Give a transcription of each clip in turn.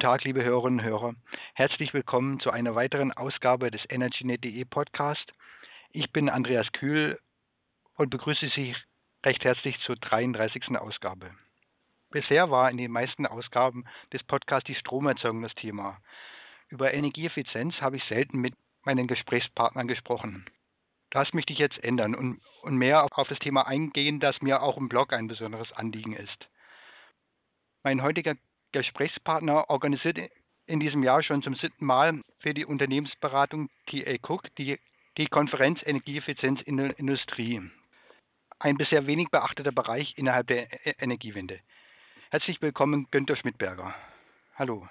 Guten Tag, liebe Hörerinnen und Hörer. Herzlich willkommen zu einer weiteren Ausgabe des EnergyNet.de Podcast. Ich bin Andreas Kühl und begrüße Sie recht herzlich zur 33. Ausgabe. Bisher war in den meisten Ausgaben des Podcasts die Stromerzeugung das Thema. Über Energieeffizienz habe ich selten mit meinen Gesprächspartnern gesprochen. Das möchte ich jetzt ändern und, und mehr auf das Thema eingehen, das mir auch im Blog ein besonderes Anliegen ist. Mein heutiger Gesprächspartner organisiert in diesem Jahr schon zum siebten Mal für die Unternehmensberatung TA Cook die, die Konferenz Energieeffizienz in der Industrie. Ein bisher wenig beachteter Bereich innerhalb der e-, Energiewende. Herzlich willkommen, Günter Schmidberger. Hallo.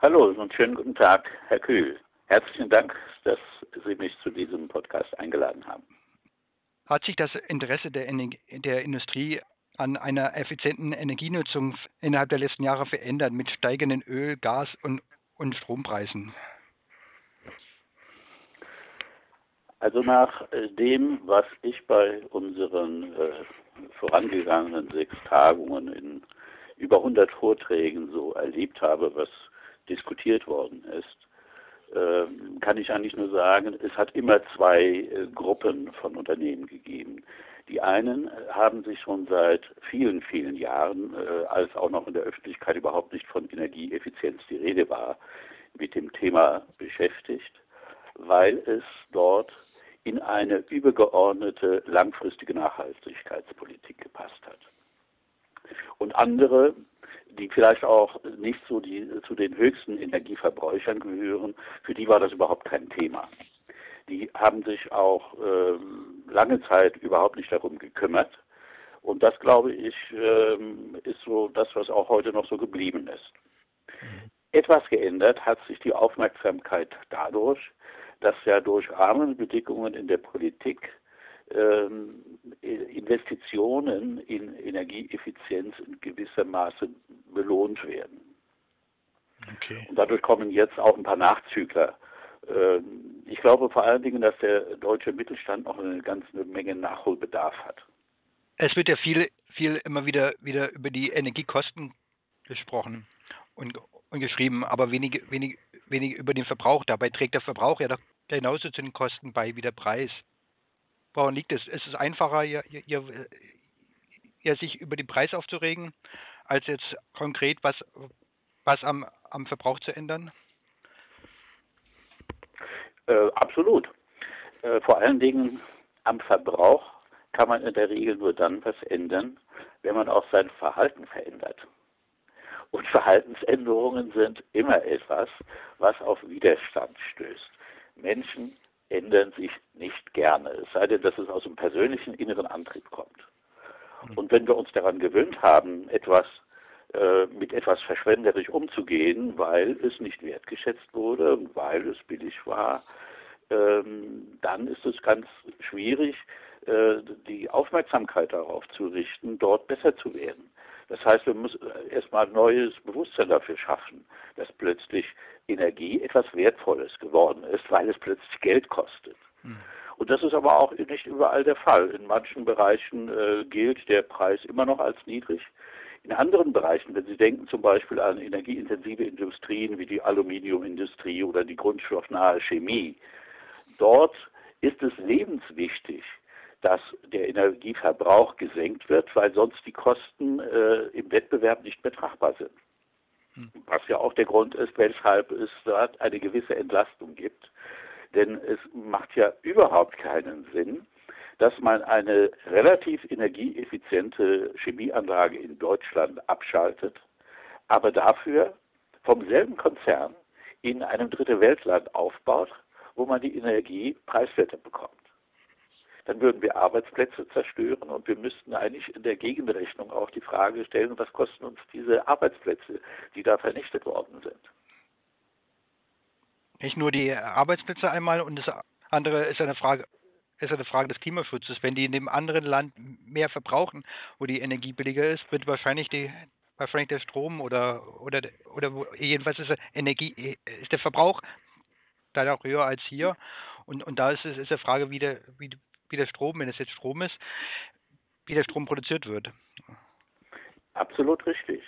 Hallo und schönen guten Tag, Herr Kühl. Herzlichen Dank, dass Sie mich zu diesem Podcast eingeladen haben. Hat sich das Interesse der, der Industrie an einer effizienten Energienutzung innerhalb der letzten Jahre verändert mit steigenden Öl-, Gas- und, und Strompreisen? Also nach äh, dem, was ich bei unseren äh, vorangegangenen sechs Tagungen in über 100 Vorträgen so erlebt habe, was diskutiert worden ist, äh, kann ich eigentlich nur sagen, es hat immer zwei äh, Gruppen von Unternehmen gegeben. Die einen haben sich schon seit vielen, vielen Jahren, äh, als auch noch in der Öffentlichkeit überhaupt nicht von Energieeffizienz die Rede war, mit dem Thema beschäftigt, weil es dort in eine übergeordnete langfristige Nachhaltigkeitspolitik gepasst hat. Und andere, die vielleicht auch nicht so die, zu den höchsten Energieverbrauchern gehören, für die war das überhaupt kein Thema die haben sich auch ähm, lange Zeit überhaupt nicht darum gekümmert. Und das, glaube ich, ähm, ist so das, was auch heute noch so geblieben ist. Mhm. Etwas geändert hat sich die Aufmerksamkeit dadurch, dass ja durch Rahmenbedingungen in der Politik ähm, Investitionen in Energieeffizienz in gewissem Maße belohnt werden. Okay. Und dadurch kommen jetzt auch ein paar Nachzügler ich glaube vor allen Dingen, dass der deutsche Mittelstand noch eine ganze Menge Nachholbedarf hat. Es wird ja viel, viel immer wieder, wieder über die Energiekosten gesprochen und, und geschrieben, aber wenig, wenig, wenig über den Verbrauch. Dabei trägt der Verbrauch ja doch genauso zu den Kosten bei wie der Preis. Woran liegt es? Es ist einfacher, ja, ja, ja, sich über den Preis aufzuregen, als jetzt konkret was, was am, am Verbrauch zu ändern? Äh, absolut. Äh, vor allen Dingen am Verbrauch kann man in der Regel nur dann was ändern, wenn man auch sein Verhalten verändert. Und Verhaltensänderungen sind immer etwas, was auf Widerstand stößt. Menschen ändern sich nicht gerne, es sei denn, dass es aus dem persönlichen inneren Antrieb kommt. Und wenn wir uns daran gewöhnt haben, etwas äh, mit etwas verschwenderisch umzugehen, weil es nicht wertgeschätzt wurde weil es billig war, ähm, dann ist es ganz schwierig, äh, die Aufmerksamkeit darauf zu richten, dort besser zu werden. Das heißt, wir müssen erstmal neues Bewusstsein dafür schaffen, dass plötzlich Energie etwas Wertvolles geworden ist, weil es plötzlich Geld kostet. Mhm. Und das ist aber auch nicht überall der Fall. In manchen Bereichen äh, gilt der Preis immer noch als niedrig. In anderen Bereichen, wenn Sie denken zum Beispiel an energieintensive Industrien wie die Aluminiumindustrie oder die grundstoffnahe Chemie, dort ist es lebenswichtig, dass der Energieverbrauch gesenkt wird, weil sonst die Kosten äh, im Wettbewerb nicht betrachtbar sind. Hm. Was ja auch der Grund ist, weshalb es dort eine gewisse Entlastung gibt. Denn es macht ja überhaupt keinen Sinn, dass man eine relativ energieeffiziente Chemieanlage in Deutschland abschaltet, aber dafür vom selben Konzern in einem dritte Weltland aufbaut, wo man die Energie preiswerter bekommt. Dann würden wir Arbeitsplätze zerstören und wir müssten eigentlich in der Gegenrechnung auch die Frage stellen, was kosten uns diese Arbeitsplätze, die da vernichtet worden sind. Nicht nur die Arbeitsplätze einmal und das andere ist eine Frage ist eine Frage des Klimaschutzes. Wenn die in dem anderen Land mehr verbrauchen, wo die Energie billiger ist, wird wahrscheinlich die wahrscheinlich der Strom oder oder oder jedenfalls ist der Energie ist der Verbrauch dann auch höher als hier. Und und da ist es ist die Frage, wie der wie, wie der Strom, wenn es jetzt Strom ist, wie der Strom produziert wird. Absolut richtig.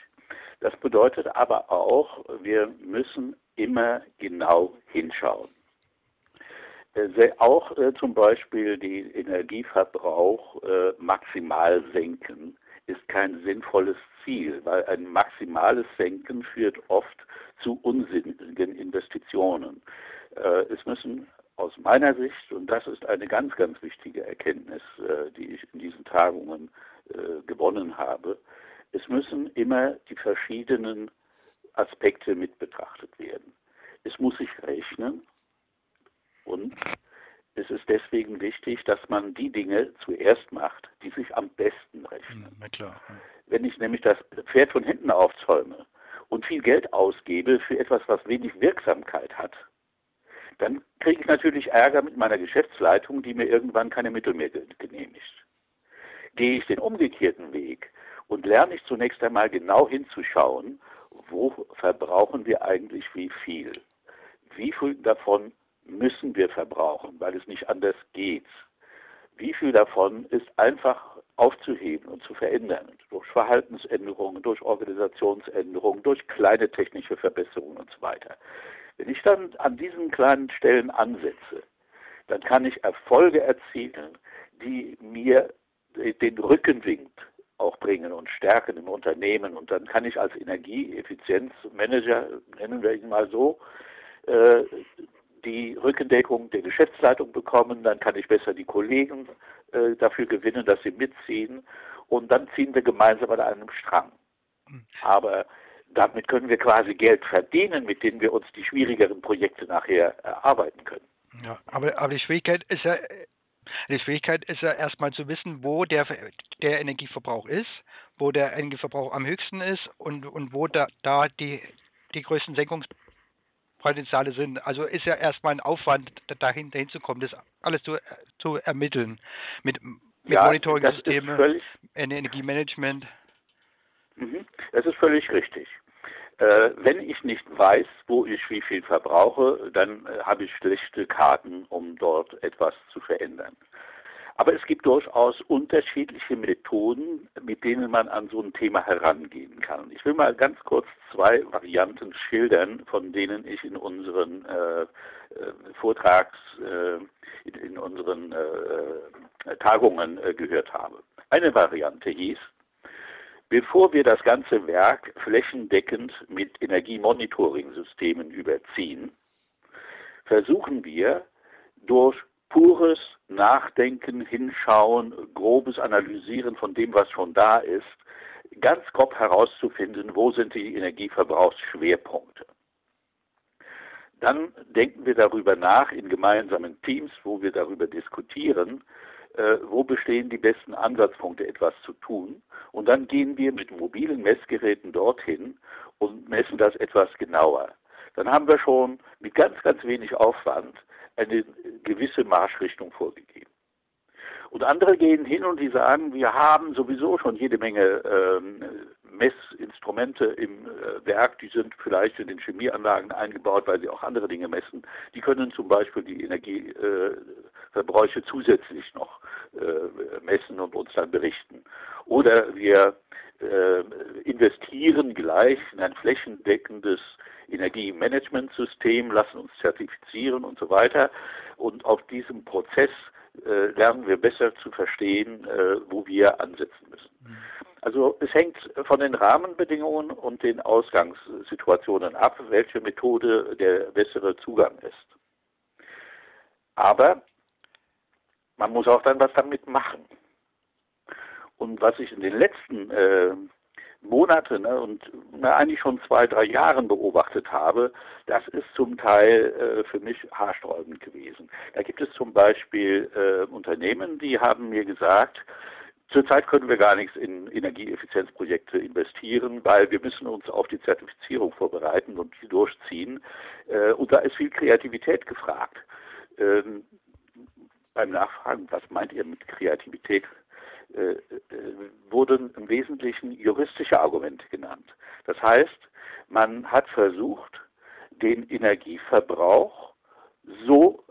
Das bedeutet aber auch, wir müssen immer genau hinschauen. Äh, auch äh, zum Beispiel den Energieverbrauch äh, maximal senken ist kein sinnvolles Ziel, weil ein maximales Senken führt oft zu unsinnigen Investitionen. Äh, es müssen aus meiner Sicht, und das ist eine ganz, ganz wichtige Erkenntnis, äh, die ich in diesen Tagungen äh, gewonnen habe, es müssen immer die verschiedenen Aspekte mit betrachtet werden. Es muss sich rechnen und es ist deswegen wichtig, dass man die Dinge zuerst macht, die sich am besten rechnen. Na klar. Wenn ich nämlich das Pferd von hinten aufzäume und viel Geld ausgebe für etwas, was wenig Wirksamkeit hat, dann kriege ich natürlich Ärger mit meiner Geschäftsleitung, die mir irgendwann keine Mittel mehr genehmigt. Gehe ich den umgekehrten Weg und lerne ich zunächst einmal genau hinzuschauen, wo verbrauchen wir eigentlich wie viel? Wie viel davon müssen wir verbrauchen, weil es nicht anders geht? Wie viel davon ist einfach aufzuheben und zu verändern durch Verhaltensänderungen, durch Organisationsänderungen, durch kleine technische Verbesserungen und so weiter? Wenn ich dann an diesen kleinen Stellen ansetze, dann kann ich Erfolge erzielen, die mir den Rückenwind auch bringen und stärken im Unternehmen. Und dann kann ich als Energieeffizienzmanager, nennen wir ihn mal so, äh, die Rückendeckung der Geschäftsleitung bekommen, dann kann ich besser die Kollegen äh, dafür gewinnen, dass sie mitziehen und dann ziehen wir gemeinsam an einem Strang. Hm. Aber damit können wir quasi Geld verdienen, mit denen wir uns die schwierigeren Projekte nachher erarbeiten können. Ja, aber, aber die Schwierigkeit ist ja, die Schwierigkeit ist ja erstmal zu wissen, wo der, der Energieverbrauch ist, wo der Energieverbrauch am höchsten ist und, und wo da, da die, die größten Senkungspotenziale sind. Also ist ja erstmal ein Aufwand, dahin, dahin zu kommen, das alles zu, zu ermitteln. Mit, mit ja, Monitoring-Systemen, Energiemanagement. Mhm. Das ist völlig richtig. Äh, wenn ich nicht weiß, wo ich wie viel verbrauche, dann äh, habe ich schlechte Karten, um dort etwas zu verändern. Aber es gibt durchaus unterschiedliche Methoden, mit denen man an so ein Thema herangehen kann. Ich will mal ganz kurz zwei Varianten schildern, von denen ich in unseren äh, äh Vortrags, äh, in, in, unseren äh, Tagungen gehört habe. Eine Variante hieß, Bevor wir das ganze Werk flächendeckend mit Energiemonitoring-Systemen überziehen, versuchen wir durch pures Nachdenken, Hinschauen, grobes Analysieren von dem, was schon da ist, ganz grob herauszufinden, wo sind die Energieverbrauchsschwerpunkte. Dann denken wir darüber nach in gemeinsamen Teams, wo wir darüber diskutieren, äh, wo bestehen die besten Ansatzpunkte, etwas zu tun. Und dann gehen wir mit mobilen Messgeräten dorthin und messen das etwas genauer. Dann haben wir schon mit ganz, ganz wenig Aufwand eine gewisse Marschrichtung vorgegeben. Und andere gehen hin und die sagen, wir haben sowieso schon jede Menge ähm, Messinstrumente im äh, Werk, die sind vielleicht in den Chemieanlagen eingebaut, weil sie auch andere Dinge messen. Die können zum Beispiel die Energieverbräuche äh, zusätzlich noch äh, messen und uns dann berichten. Oder wir äh, investieren gleich in ein flächendeckendes Energiemanagementsystem, lassen uns zertifizieren und so weiter. Und auf diesem Prozess äh, lernen wir besser zu verstehen, äh, wo wir ansetzen müssen. Mhm. Also es hängt von den Rahmenbedingungen und den Ausgangssituationen ab, welche Methode der bessere Zugang ist. Aber man muss auch dann was damit machen. Und was ich in den letzten äh, Monaten ne, und na, eigentlich schon zwei, drei Jahren beobachtet habe, das ist zum Teil äh, für mich haarsträubend gewesen. Da gibt es zum Beispiel äh, Unternehmen, die haben mir gesagt, Zurzeit können wir gar nichts in Energieeffizienzprojekte investieren, weil wir müssen uns auf die Zertifizierung vorbereiten und die durchziehen. Äh, und da ist viel Kreativität gefragt. Ähm, beim Nachfragen, was meint ihr mit Kreativität, wurden im Wesentlichen juristische Argumente genannt. Das heißt, man hat versucht, den Energieverbrauch so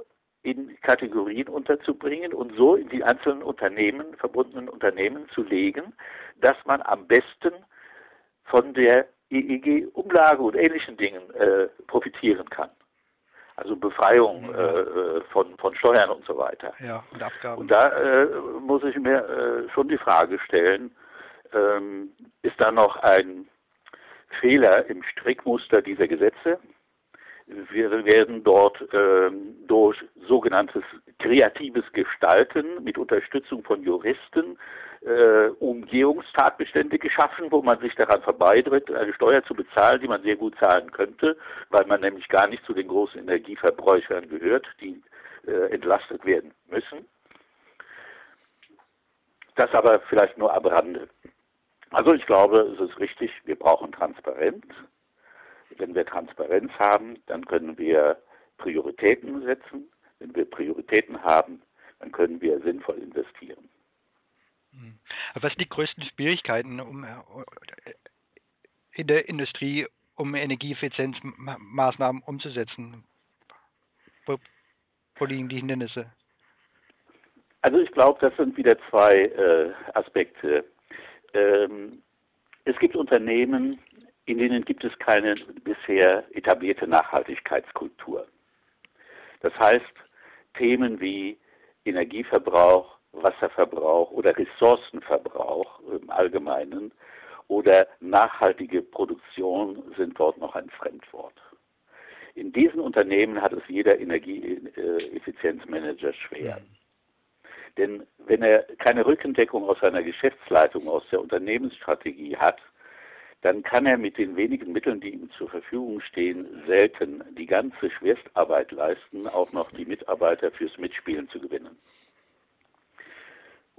in Kategorien unterzubringen und so in die einzelnen Unternehmen, verbundenen Unternehmen zu legen, dass man am besten von der EEG-Umlage und ähnlichen Dingen äh, profitieren kann. Also Befreiung mhm. äh, von, von Steuern und so weiter. Ja, und Abgaben. Und da äh, muss ich mir äh, schon die Frage stellen, ähm, ist da noch ein Fehler im Strickmuster dieser Gesetze? Wir werden dort ähm, durch sogenanntes kreatives Gestalten mit Unterstützung von Juristen äh, Umgehungstatbestände geschaffen, wo man sich daran vorbeitritt, eine Steuer zu bezahlen, die man sehr gut zahlen könnte, weil man nämlich gar nicht zu den großen Energieverbräuchern gehört, die äh, entlastet werden müssen. Das aber vielleicht nur am Rande. Also ich glaube, es ist richtig, wir brauchen Transparenz. Wenn wir Transparenz haben, dann können wir Prioritäten setzen. Wenn wir Prioritäten haben, dann können wir sinnvoll investieren. Hm. Was sind die größten Schwierigkeiten um, äh, in der Industrie, um Energieeffizienzmaßnahmen umzusetzen? Wo, wo liegen die Hindernisse? Also ich glaube, das sind wieder zwei äh, Aspekte. Ähm, es gibt Unternehmen, in denen gibt es keine bisher etablierte Nachhaltigkeitskultur. Das heißt, Themen wie Energieverbrauch, Wasserverbrauch oder Ressourcenverbrauch im Allgemeinen oder nachhaltige Produktion sind dort noch ein Fremdwort. In diesen Unternehmen hat es jeder Energieeffizienzmanager schwer. Mhm. Denn wenn er keine Rückendeckung aus seiner Geschäftsleitung, aus der Unternehmensstrategie hat, dann kann er mit den wenigen Mitteln, die ihm zur Verfügung stehen, selten die ganze Schwerstarbeit leisten, auch noch die Mitarbeiter fürs Mitspielen zu gewinnen.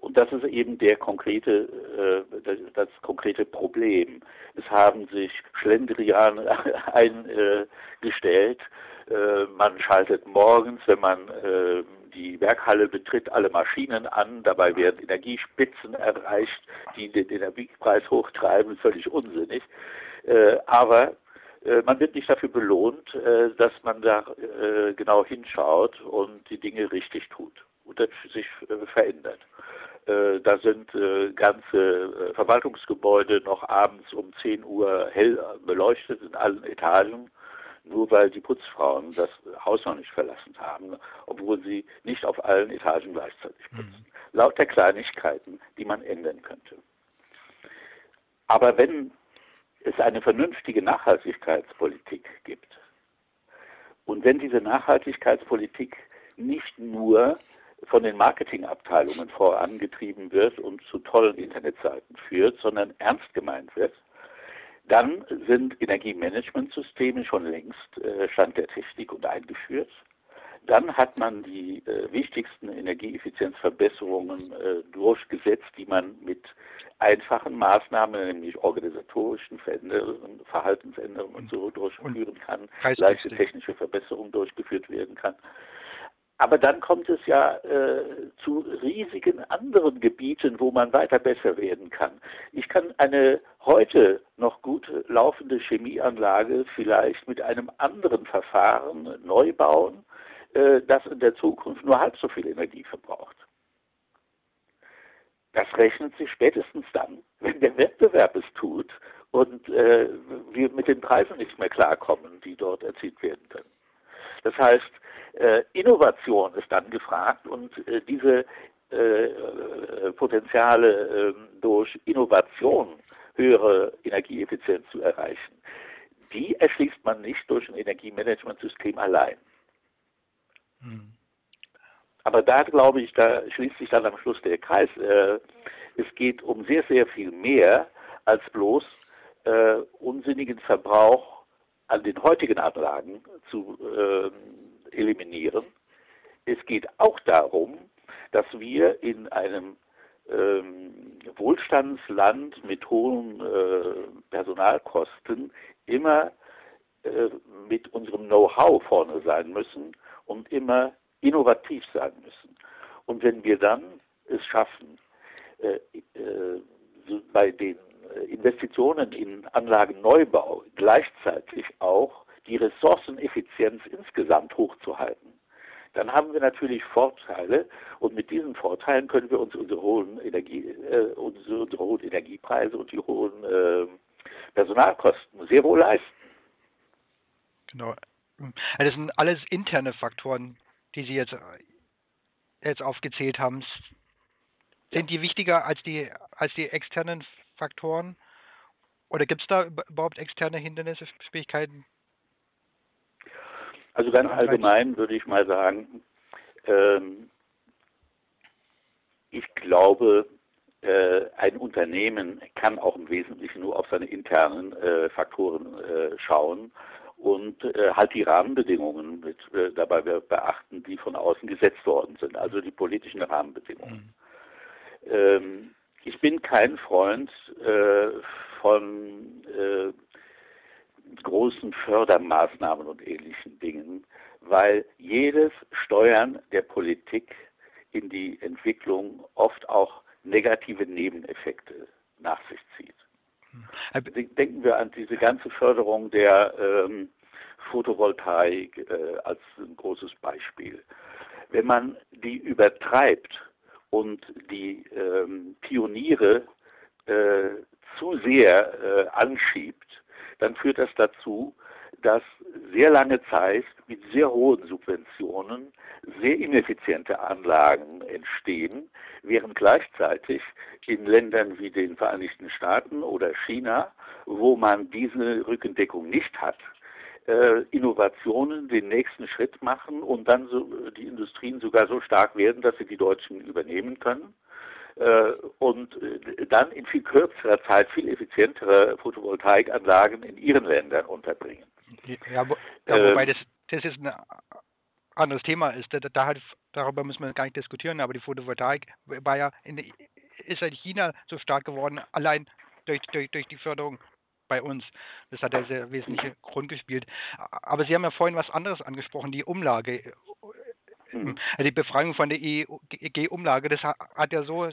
Und das ist eben der konkrete, äh, das, das, konkrete Problem. Es haben sich Schlendrian eingestellt. Äh, man schaltet morgens, wenn man äh, die Werkhalle betritt, alle Maschinen an. Dabei werden Energiespitzen erreicht, die den Energiepreis hochtreiben. Völlig unsinnig. Äh, aber äh, man wird nicht dafür belohnt, äh, dass man da genau hinschaut und die Dinge richtig tut und sich verändert. Äh, da sind äh, ganze äh, Verwaltungsgebäude noch abends um 10 Uhr hell beleuchtet in allen Etagen, nur weil die Putzfrauen das Haus noch nicht verlassen haben, obwohl sie nicht auf allen Etagen gleichzeitig mhm. putzen. Mhm. Lauter Kleinigkeiten, die man ändern könnte. Aber wenn es eine vernünftige Nachhaltigkeitspolitik gibt und wenn diese Nachhaltigkeitspolitik nicht nur von den Marketingabteilungen vorangetrieben wird und zu tollen Internetseiten führt, sondern ernst gemeint wird, dann sind Energiemanagementsysteme schon längst äh, Stand der Technik und eingeführt. Dann hat man die äh, wichtigsten Energieeffizienzverbesserungen äh, durchgesetzt, die man mit einfachen Maßnahmen, nämlich organisatorischen Veränderungen, Verhaltensänderungen und so durchführen kann, leichte technische Verbesserungen durchgeführt werden kann. Aber dann kommt es ja äh, zu riesigen anderen Gebieten, wo man weiter besser werden kann. Ich kann eine heute noch gut laufende Chemieanlage vielleicht mit einem anderen Verfahren neu bauen, äh, das in der Zukunft nur halb so viel Energie verbraucht. Das rechnet sich spätestens dann, wenn der Wettbewerb es tut und äh, wir mit den Preisen nicht mehr klarkommen, die dort erzielt werden können. Das heißt, Innovation ist dann gefragt und äh, diese äh, äh Potenziale ähm, durch Innovation höhere Energieeffizienz zu erreichen, die erschließt man nicht durch ein Energiemanagementsystem allein. Hm. Aber da glaube ich, da schließt sich dann am Schluss der Kreis. Äh, es geht um sehr, sehr viel mehr als bloß äh, unsinnigen Verbrauch an den heutigen Anlagen zu äh, eliminieren. Es geht auch darum, dass wir in einem ähm, Wohlstandsland mit hohen äh, Personalkosten immer äh, mit unserem Know-how vorne sein müssen und immer innovativ sein müssen. Und wenn wir dann es schaffen, äh, äh bei den äh, Investitionen in Anlagenneubau gleichzeitig auch die Ressourceneffizienz insgesamt hochzuhalten, dann haben wir natürlich Vorteile und mit diesen Vorteilen können wir uns unsere hohen, Energie, äh, unsere, unsere hohen Energiepreise und die hohen äh, Personalkosten sehr wohl leisten. Genau. Also das sind alles interne Faktoren, die Sie jetzt, jetzt aufgezählt haben. Sind die wichtiger als die, als die externen Faktoren? Oder gibt es da überhaupt externe Hindernisse, Schwierigkeiten? Also ganz allgemein würde ich mal sagen, ähm, ich glaube, äh, ein Unternehmen kann auch im Wesentlichen nur auf seine internen äh, Faktoren äh, schauen und äh, halt die Rahmenbedingungen mit äh, dabei beachten, die von außen gesetzt worden sind, also die politischen Rahmenbedingungen. Mhm. Ähm, ich bin kein Freund äh, von großen Fördermaßnahmen und ähnlichen Dingen, weil jedes Steuern der Politik in die Entwicklung oft auch negative Nebeneffekte nach sich zieht. Hm. Denken wir an diese ganze Förderung der ähm, Photovoltaik äh, als ein großes Beispiel. Wenn man die übertreibt und die ähm, Pioniere äh, zu sehr äh, anschiebt, dann führt das dazu, dass sehr lange Zeit mit sehr hohen Subventionen sehr ineffiziente Anlagen entstehen, während gleichzeitig in Ländern wie den Vereinigten Staaten oder China, wo man diese Rückendeckung nicht hat, äh, Innovationen den nächsten Schritt machen und dann so, die Industrien sogar so stark werden, dass sie die Deutschen übernehmen können und äh, dann in viel kürzerer Zeit viel effizientere Photovoltaikanlagen in ihren Ländern unterbringen. Ja, wo, ja wobei ähm, das, das ist ein anderes Thema ist. Da, da halt, darüber müssen wir gar nicht diskutieren, aber die Photovoltaik war ja in, ist halt China so stark geworden, allein durch, durch, durch die Förderung bei uns. Das hat ja sehr wesentliche Grund gespielt. Aber Sie haben ja vorhin was anderes angesprochen, die Umlage. Mhm. Also die Befreiung von der EEG-Umlage, das hat ja so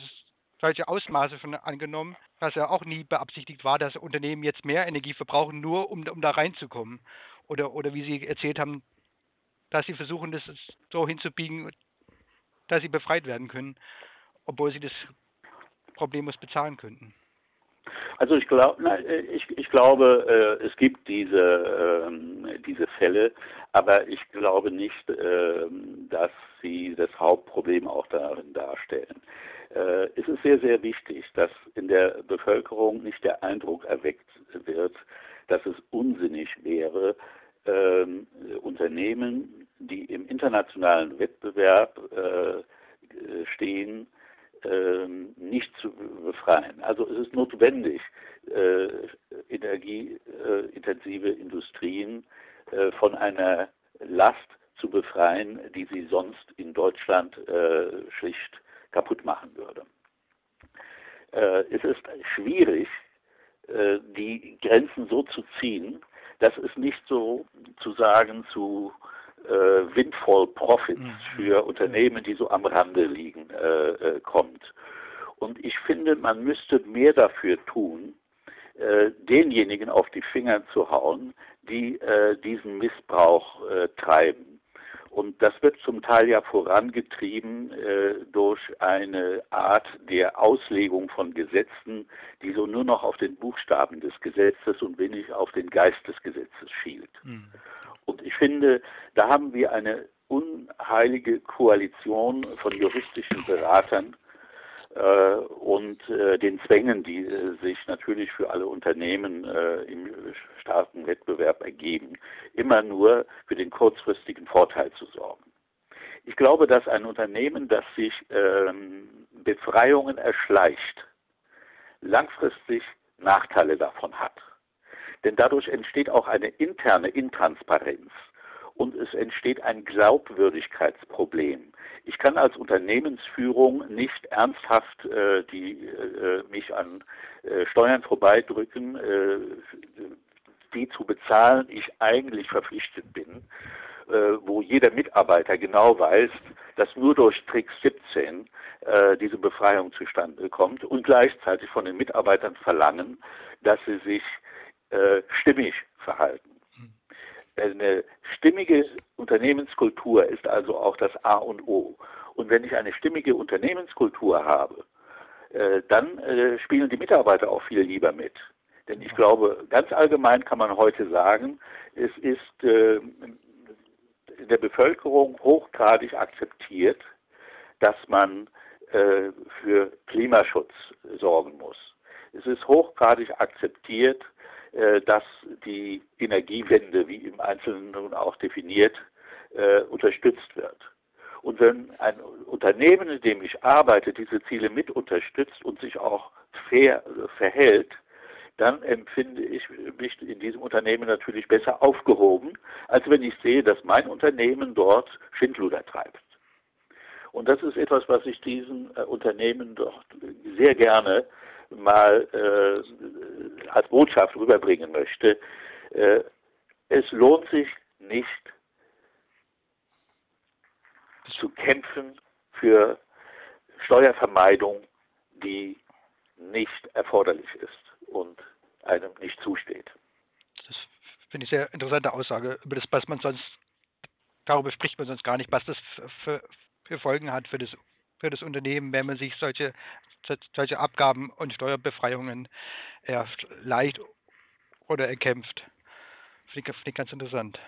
solche Ausmaße schon angenommen, dass ja auch nie beabsichtigt war, dass Unternehmen jetzt mehr Energie verbrauchen, nur um, um da reinzukommen. Oder, oder wie Sie erzählt haben, dass sie versuchen, das so hinzubiegen, dass sie befreit werden können, obwohl sie das problemlos bezahlen könnten. Also ich glaube, ich, ich glaube, äh, es gibt diese äh, diese Fälle, aber ich glaube nicht, äh, dass sie das Hauptproblem auch darin darstellen. Äh, es ist sehr sehr wichtig, dass in der Bevölkerung nicht der Eindruck erweckt wird, dass es unsinnig wäre, ähm, Unternehmen, die im internationalen Wettbewerb äh, stehen, ähm, nicht zu befreien. Also es ist notwendig, äh, energieintensive Industrien äh, von einer Last zu befreien, die sie sonst in Deutschland äh, schlicht kaputt machen würde. Äh, es ist schwierig, äh, die Grenzen so zu ziehen, dass es nicht so zu sagen zu äh, Windfall Profits mhm. für Unternehmen, die so am Rande liegen, äh, äh, kommt. Und ich finde, man müsste mehr dafür tun, äh, denjenigen auf die Finger zu hauen, die äh, diesen Missbrauch äh, treiben. Und das wird zum Teil ja vorangetrieben äh, durch eine Art der Auslegung von Gesetzen, die so nur noch auf den Buchstaben des Gesetzes und wenig auf den Geist des Gesetzes schielt. Mhm. Und ich finde, da haben wir eine unheilige Koalition von juristischen Beratern äh, und äh, den Zwängen, die äh, sich natürlich für alle Unternehmen äh, im starken Wettbewerb ergeben, immer nur für den kurzfristigen Vorteil zu sorgen. Ich glaube, dass ein Unternehmen, das sich ähm, Befreiungen erschleicht, langfristig Nachteile davon hat. Denn dadurch entsteht auch eine interne Intransparenz und es entsteht ein Glaubwürdigkeitsproblem. Ich kann als Unternehmensführung nicht ernsthaft äh, die, äh, mich an äh, Steuern vorbeidrücken, äh, die zu bezahlen ich eigentlich verpflichtet bin, äh, wo jeder Mitarbeiter genau weiß, dass nur durch Trick 17 äh, diese Befreiung zustande kommt und gleichzeitig von den Mitarbeitern verlangen, dass sie sich äh, stimmig verhalten. Eine stimmige Unternehmenskultur ist also auch das A und O. Und wenn ich eine stimmige Unternehmenskultur habe, äh, dann äh, spielen die Mitarbeiter auch viel lieber mit. Denn ich glaube, ganz allgemein kann man heute sagen, es ist in der Bevölkerung hochgradig akzeptiert, dass man für Klimaschutz sorgen muss. Es ist hochgradig akzeptiert, dass die Energiewende, wie im Einzelnen nun auch definiert, äh, unterstützt wird. Und wenn ein Unternehmen, in dem ich arbeite, diese Ziele mit unterstützt und sich auch fair verhält, dann empfinde ich mich in diesem Unternehmen natürlich besser aufgehoben, als wenn ich sehe, dass mein Unternehmen dort Schindluder treibt. Und das ist etwas, was ich diesen äh, Unternehmen doch sehr gerne mal äh, als Botschaft rüberbringen möchte. Äh, es lohnt sich nicht zu kämpfen für Steuervermeidung, die nicht erforderlich ist und einem nicht zusteht. Das finde ich sehr interessante Aussage, über das, was man sonst, darüber spricht man sonst gar nicht, was das für, für Folgen hat für das, für das Unternehmen, wenn man sich solche, solche Abgaben und Steuerbefreiungen erst leicht oder erkämpft. Finde ich, ganz interessant.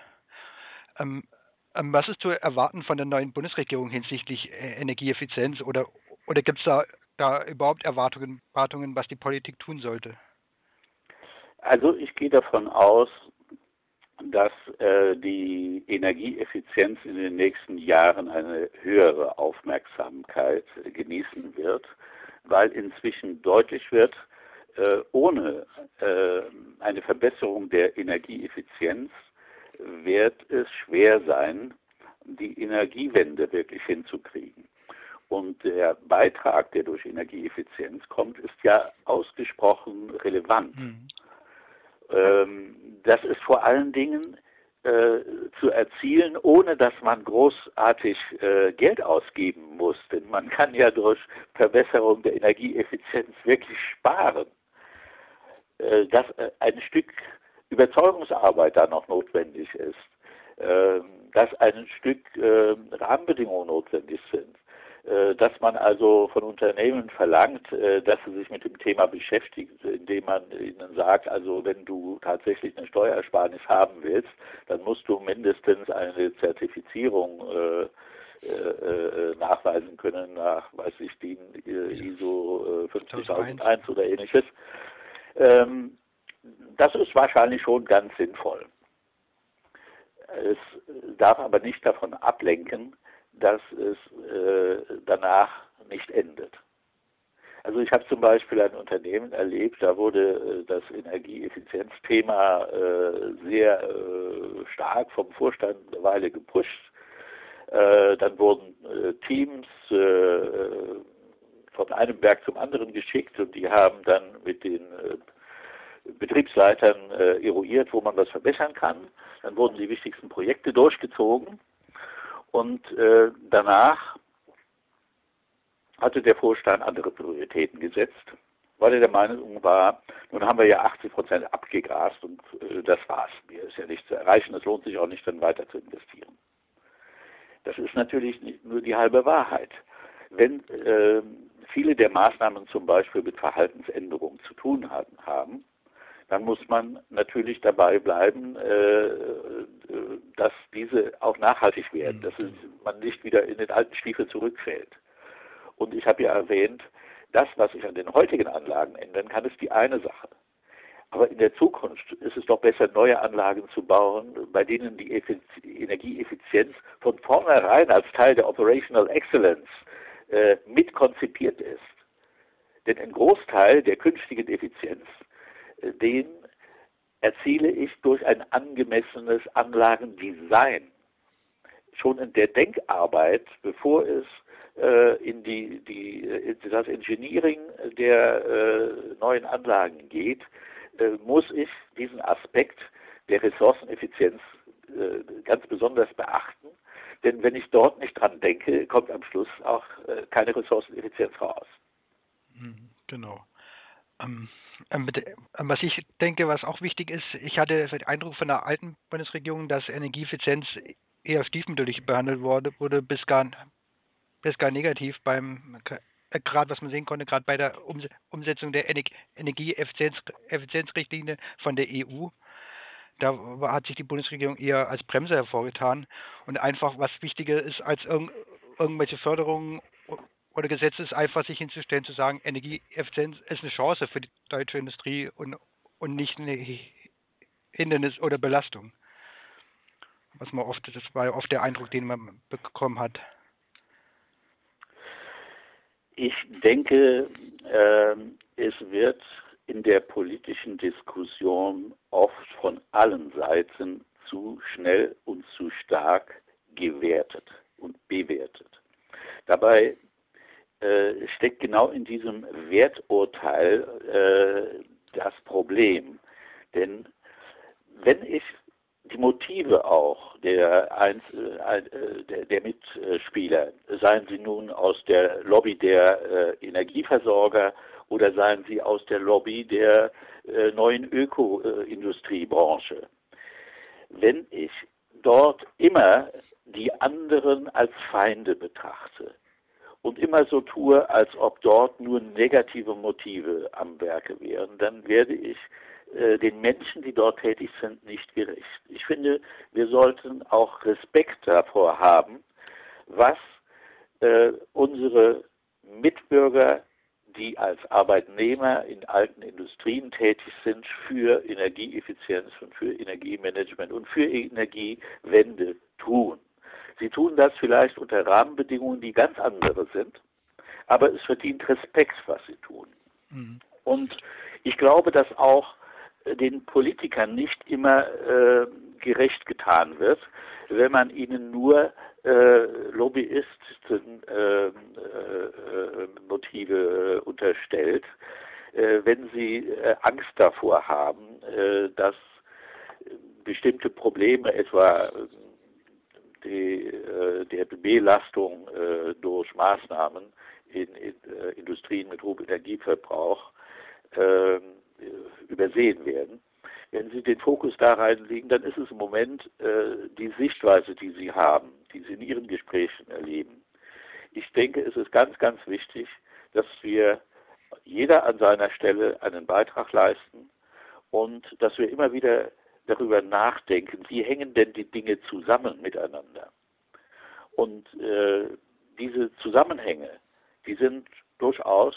Ähm, ähm, was ist zu erwarten von der neuen Bundesregierung hinsichtlich äh, Energieeffizienz oder, oder gibt es da, da überhaupt Erwartungen, Erwartungen, was die Politik tun sollte? Also ich gehe davon aus, dass äh, die Energieeffizienz in den nächsten Jahren eine höhere Aufmerksamkeit genießen wird, weil inzwischen deutlich wird, äh, ohne äh, eine Verbesserung der Energieeffizienz wird es schwer sein, die Energiewende wirklich hinzukriegen. Und der Beitrag, der durch Energieeffizienz kommt, ist ja ausgesprochen relevant. Mhm. Ähm, das ist vor allen Dingen zu erzielen, ohne dass man großartig äh, Geld ausgeben muss. Denn man kann ja durch Verbesserung der Energieeffizienz wirklich sparen. Äh, dass äh, ein Stück Überzeugungsarbeit da noch notwendig ist, ähm, dass ein Stück ähm, Rahmenbedingungen notwendig sind, äh, dass man also von Unternehmen verlangt, äh, dass sie sich mit dem Thema beschäftigen, indem man ihnen sagt, also wenn du tatsächlich eine Steuersparnis haben willst, dann musst du mindestens eine Zertifizierung äh, nachweisen können nach, weiß ich, DIN ISO 50001 oder ähnliches. Ähm, das ist wahrscheinlich schon ganz sinnvoll. Es darf aber nicht davon ablenken, dass es äh, danach nicht endet. Also ich habe zum Beispiel ein Unternehmen erlebt, da wurde äh, das Energieeffizienzthema äh, sehr äh, stark vom Vorstand eine Weile gepusht. Äh, dann wurden äh, Teams von einem Berg zum anderen geschickt und die haben dann mit den Betriebsleitern eruiert, wo man was verbessern kann. Dann wurden die wichtigsten Projekte durchgezogen und äh, danach hatte der Vorstand andere Prioritäten gesetzt, weil er der Meinung war, nun haben wir ja 80 Prozent abgegrast und äh, das war's. Mir ist ja nicht zu erreichen, es lohnt sich auch nicht, dann weiter zu investieren. Das ist natürlich nicht nur die halbe Wahrheit. Wenn äh, viele der Maßnahmen zum Beispiel mit Verhaltensänderungen zu tun haben, haben dann muss man natürlich dabei bleiben, äh, äh, dass diese auch nachhaltig werden, mhm. dass man nicht wieder in den alten Stiefel zurückfällt. Und ich habe ja erwähnt, das, was sich an den heutigen Anlagen ändern kann, ist die eine Sache. Aber in der Zukunft ist es doch besser, neue Anlagen zu bauen, bei denen die Effiz Energieeffizienz von vornherein als Teil der Operational Excellence äh, mit konzipiert ist. Denn ein Großteil der künftigen Effizienz den erziele ich durch ein angemessenes Anlagendesign. Schon in der Denkarbeit, bevor es äh, in die, die, in das Engineering der äh, neuen Anlagen geht, äh, muss ich diesen Aspekt der Ressourceneffizienz äh, ganz besonders beachten. Denn wenn ich dort nicht dran denke, kommt am Schluss auch äh, keine Ressourceneffizienz raus. Mhm, genau. Ähm, ähm, ähm, was ich denke, was auch wichtig ist, ich hatte den Eindruck von der alten Bundesregierung, dass Energieeffizienz eher stiefmütterlich behandelt wurde, wurde bis gar, bis gar negativ beim äh, gerade was man sehen konnte, gerade bei der Umsetzung der Energieeffizienzrichtlinie von der EU. Da hat sich die Bundesregierung eher als Bremse hervorgetan und einfach was wichtiger ist als irg irgendwelche Förderungen oder Gesetze ist einfach sich hinzustellen, zu sagen, Energieeffizienz ist eine Chance für die deutsche Industrie und, und nicht eine Hindernis oder Belastung. Was man oft, das war oft der Eindruck, den man bekommen hat. Ich denke, äh, es wird in der politischen Diskussion oft von allen Seiten zu schnell und zu stark gewertet und bewertet. Dabei äh, steckt genau in diesem Werturteil äh, das Problem. Denn wenn ich die Motive auch der, Einz äh, der, der, Mitspieler, seien sie nun aus der Lobby der äh, Energieversorger oder seien sie aus der Lobby der äh, neuen Ökoindustriebranche, wenn ich dort immer die anderen als Feinde betrachte und immer so tue, als ob dort nur negative Motive am Werke wären, dann werde ich äh, den Menschen, die dort tätig sind, nicht gerecht. Ich finde, wir sollten auch Respekt davor haben, was äh, unsere Mitbürger, die als Arbeitnehmer in alten Industrien tätig sind, für Energieeffizienz und für Energiemanagement und für Energiewende tun. Sie tun das vielleicht unter Rahmenbedingungen, die ganz andere sind, aber es verdient Respekt, was sie tun. Mhm. Und ich glaube, dass auch den Politikern nicht immer äh, gerecht getan wird, wenn man ihnen nur äh, Lobbyisten äh, äh Motive äh, unterstellt, äh, wenn sie Angst davor haben, dass bestimmte Probleme, etwa die, der Belastung durch Maßnahmen in, in Industrien mit hohem Energieverbrauch, ähm, übersehen werden. Wenn Sie den Fokus da reinlegen, dann ist es im Moment äh, die Sichtweise, die Sie haben, die Sie in Ihren Gesprächen erleben. Ich denke, es ist ganz, ganz wichtig, dass wir jeder an seiner Stelle einen Beitrag leisten und dass wir immer wieder darüber nachdenken, wie hängen denn die Dinge zusammen miteinander. Und äh, diese Zusammenhänge, die sind durchaus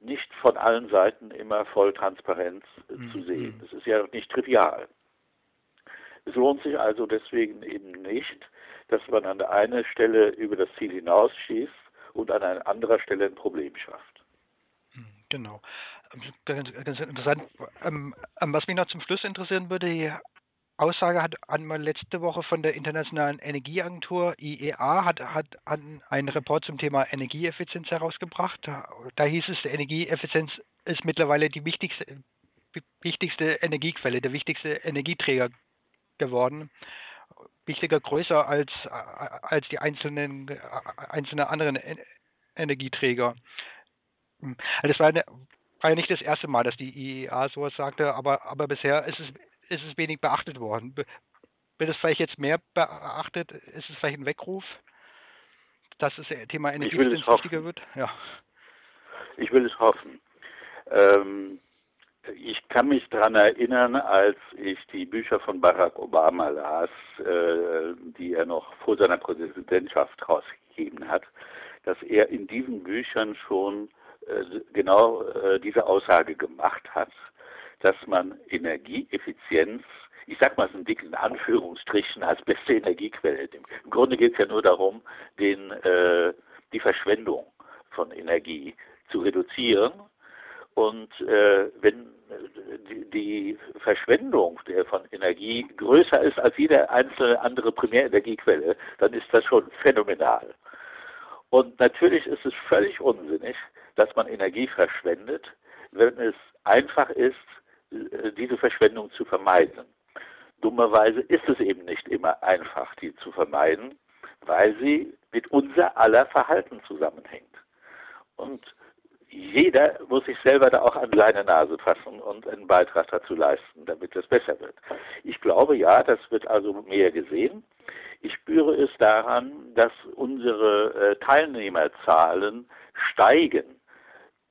nicht von allen Seiten immer voll Transparenz mhm. zu sehen. Das ist ja nicht trivial. Es lohnt sich also deswegen eben nicht, dass man an der einen Stelle über das Ziel hinausschießt und an einer anderen Stelle ein Problem schafft. Mhm, genau. Ganz, interessant. Ähm, was mich noch zum Schluss interessieren würde, Aussage hat einmal letzte Woche von der Internationalen Energieagentur IEA hat, hat, einen Report zum Thema Energieeffizienz herausgebracht. Da, hieß es, Energieeffizienz ist mittlerweile die wichtigste, wichtigste Energiequelle, der wichtigste Energieträger geworden. Wichtiger, größer als, als die einzelnen, einzelnen anderen Energieträger. Also das war, eine, war ja nicht das erste Mal, dass die IEA sowas sagte, aber, aber bisher ist es ist es wenig beachtet worden. Wird es vielleicht jetzt mehr beachtet? Ist es vielleicht ein Weckruf, dass das Thema Energie wichtiger wird? Ja. Ich will es hoffen. Ähm, ich kann mich daran erinnern, als ich die Bücher von Barack Obama las, äh, die er noch vor seiner Präsidentschaft rausgegeben hat, dass er in diesen Büchern schon genau äh, diese Aussage gemacht hat dass man Energieeffizienz, ich sag mal es in dicken Anführungsstrichen, als beste Energiequelle nimmt. Im Grunde geht es ja nur darum, den, äh, die Verschwendung von Energie zu reduzieren. Und äh, wenn die, die Verschwendung der von Energie größer ist als jede einzelne andere Primärenergiequelle, dann ist das schon phänomenal. Und natürlich ist es völlig unsinnig, dass man Energie verschwendet, wenn es einfach ist, äh, diese Verschwendung zu vermeiden. Dummerweise ist es eben nicht immer einfach, die zu vermeiden, weil sie mit unser aller Verhalten zusammenhängt. Und jeder muss sich selber da auch an seine Nase fassen und einen Beitrag dazu leisten, damit es besser wird. Ich glaube ja, das wird also mehr gesehen. Ich spüre es daran, dass unsere äh, Teilnehmerzahlen steigen,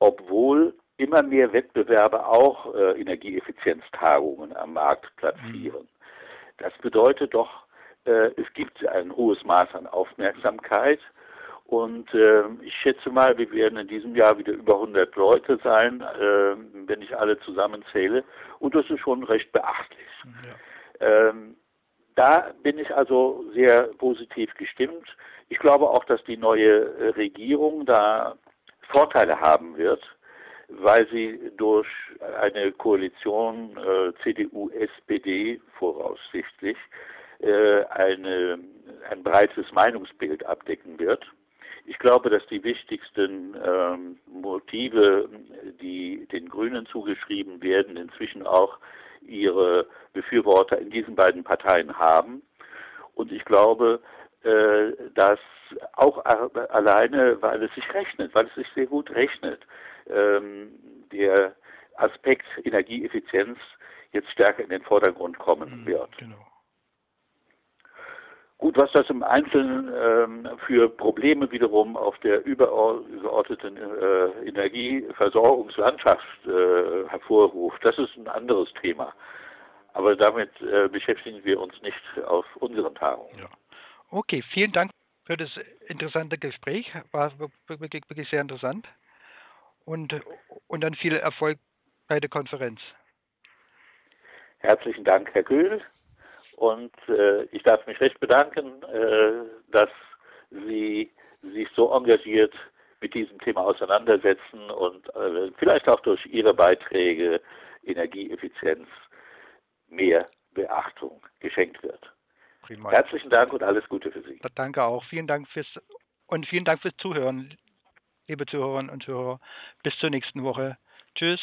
obwohl immer mehr Wettbewerber auch äh, Energieeffizienztagungen am Markt platzieren. Das bedeutet doch, äh, es gibt ein hohes Maß an Aufmerksamkeit und äh, ich schätze mal, wir werden in diesem Jahr wieder über 100 Leute sein, äh, wenn ich alle zusammenzähle. Und das ist schon recht beachtlich. Ja. Ähm, da bin ich also sehr positiv gestimmt. Ich glaube auch, dass die neue äh, Regierung da Vorteile haben wird, weil sie durch eine Koalition äh, CDU-SPD voraussichtlich äh, eine, ein breites Meinungsbild abdecken wird. Ich glaube, dass die wichtigsten ähm, Motive, die den Grünen zugeschrieben werden, inzwischen auch ihre Befürworter in diesen beiden Parteien haben. Und ich glaube, äh, dass auch alleine, weil es sich rechnet, weil es sich sehr gut rechnet, ähm, der Aspekt Energieeffizienz jetzt stärker in den Vordergrund kommen mhm, wird. Genau. Gut, was das im Einzelnen ähm, für Probleme wiederum auf der übergeordneten äh, Energieversorgungslandschaft äh, hervorruft, das ist ein anderes Thema. Aber damit äh, beschäftigen wir uns nicht auf unseren Tagungen. Ja. Okay, vielen Dank für das interessante Gespräch. War wirklich, wirklich sehr interessant. Und, und dann viel Erfolg bei der Konferenz. Herzlichen Dank, Herr Kühl. Und äh, ich darf mich recht bedanken, äh, dass Sie sich so engagiert mit diesem Thema auseinandersetzen und äh, vielleicht auch durch Ihre Beiträge Energieeffizienz mehr Beachtung geschenkt wird. Prima. Herzlichen Dank und alles Gute für Sie. Danke auch. Vielen Dank fürs und vielen Dank fürs Zuhören, liebe Zuhörerinnen und Zuhörer. Bis zur nächsten Woche. Tschüss.